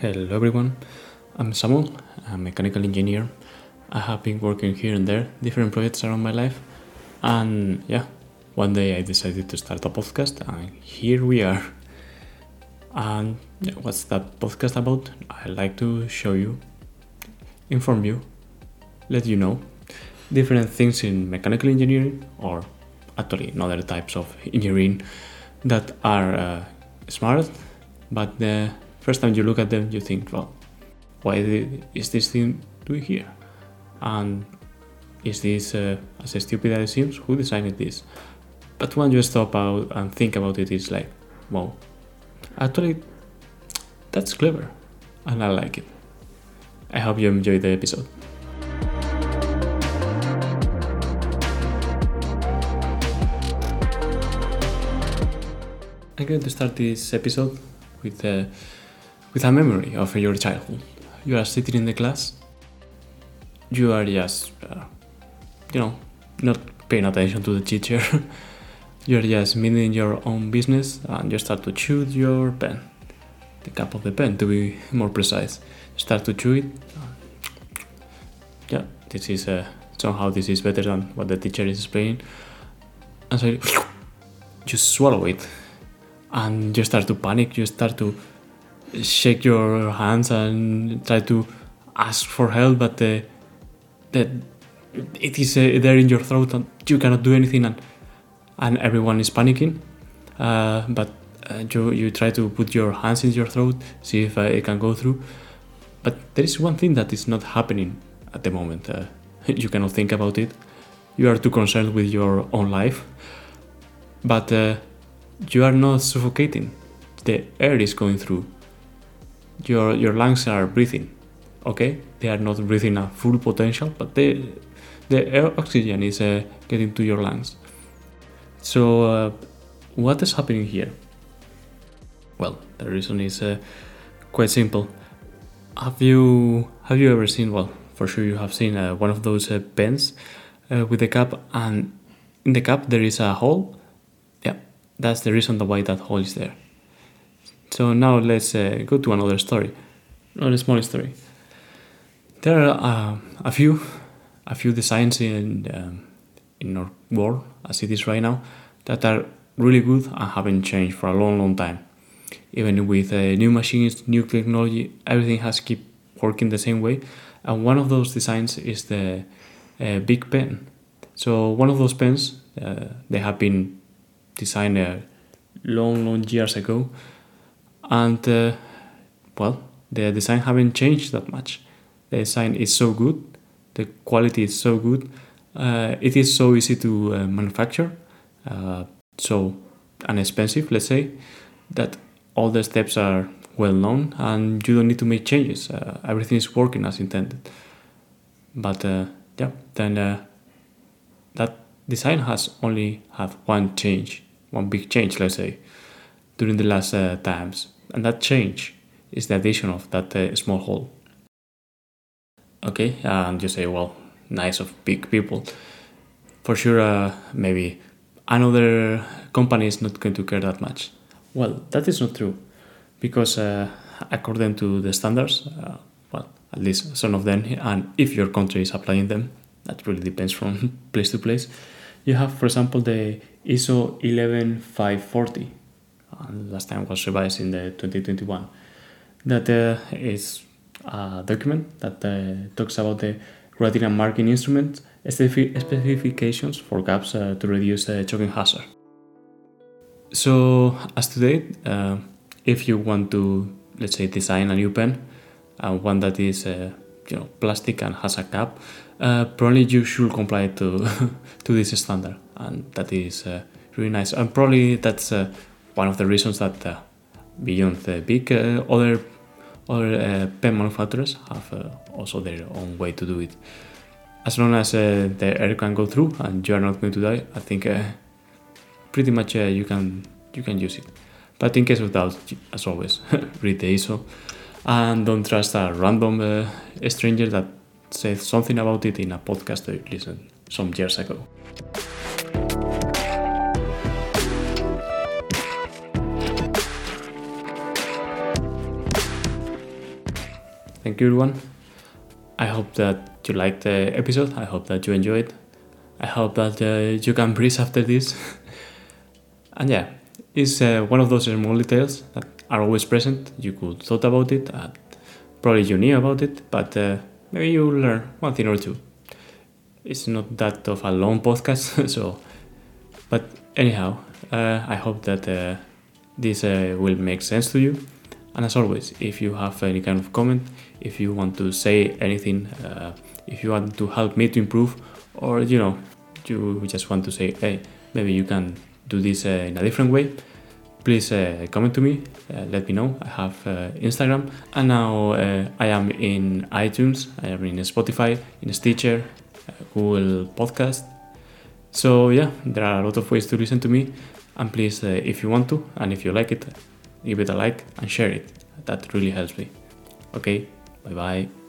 Hello everyone, I'm Samuel, I'm a mechanical engineer. I have been working here and there, different projects around my life, and yeah, one day I decided to start a podcast, and here we are. And what's that podcast about? I like to show you, inform you, let you know different things in mechanical engineering or actually in other types of engineering that are uh, smart, but the first time you look at them, you think, well, why is this thing doing here? And is this uh, as stupid as it seems? Who designed this? But when you stop out and think about it, it's like, well, actually, that's clever, and I like it. I hope you enjoy the episode. I'm going to start this episode with uh, with a memory of your childhood. You are sitting in the class, you are just, uh, you know, not paying attention to the teacher. You're just minding your own business and you start to chew your pen. The cap of the pen, to be more precise. start to chew it. Yeah, this is uh, somehow this is better than what the teacher is explaining. And so you swallow it and you start to panic. You start to shake your hands and try to ask for help, but the, the it is uh, there in your throat and you cannot do anything, and and everyone is panicking. Uh, but uh, you you try to put your hands in your throat, see if uh, it can go through. But there is one thing that is not happening at the moment. Uh, you cannot think about it. You are too concerned with your own life, but uh, you are not suffocating. The air is going through your your lungs are breathing okay? They are not breathing at full potential but they, the air oxygen is uh, getting to your lungs. So uh, what is happening here? Well the reason is uh, quite simple. Have you have you ever seen well for sure you have seen uh, one of those uh, pens uh, with a cap and in the cap there is a hole? Yeah that's the reason why that hole is there so now let's uh, go to another story, another small story. There are uh, a few, a few designs in um, in our world as it is right now that are really good and haven't changed for a long, long time. Even with uh, new machines, new technology, everything has keep working the same way. And one of those designs is the uh, Bic pen. So one of those pens, uh, they have been designed uh, long, long years ago and uh, well the design haven't changed that much. The design is so good. The quality is so good. Uh, it is so easy to uh, manufacture. Uh, so inexpensive let's say that all the steps are well known and you don't need to make changes. Uh, everything is working as intended. But uh, yeah then that design has only had one change one big change let's say during the last times and that change is the addition of that uh, small hole. Okay, and you say, well, nice of Bic people. For sure, uh, maybe another company is not going to care that much. Well, that is not true, because uh, according to the standards, uh, well, at least some of them, and if your country is applying them, that really depends from place to place. You have, for example, the ISO 11540 and last time was revised in the 2021. That uh, is a document that uh, talks about the writing and marking instrument specifications for caps uh, to reduce uh, choking hazard. So, as today, uh, if you want to, let's say, design a new pen, uh, one that is, uh, you know, plastic and has a cap, probably you should comply to to this standard, and that is really nice. And probably that's one of the reasons that uh, beyond the big uh, other other uh, pen manufacturers have uh, also their own way to do it. As long as uh, the air can go through and you are not going to die, I think uh, pretty much you can you can use it. But in case of doubt, as always, read the ISO and don't trust a random stranger that said something about it in a podcast that you listened some years ago. Thank you everyone. I hope that you liked the episode. I hope that you enjoyed. I hope that uh, you can breathe after this. and yeah, it's uh, one of those small details that are always present. You could thought about it, uh, probably you knew about it, but uh, maybe you learn one thing or two. It's not that of a long podcast, so. But anyhow, uh, I hope that uh, this will make sense to you. And as always, if you have any kind of comment, if you want to say anything, if you want to help me to improve, or you know, you just want to say, hey, maybe you can do this in a different way, please uh, comment to me uh, let me know. I have uh, instagram and now i am in itunes i am in spotify in stitcher google podcast. So yeah there are a lot of ways to listen to me and please if you want to and if you like it give it a like and share it. That really helps me. Okay bye bye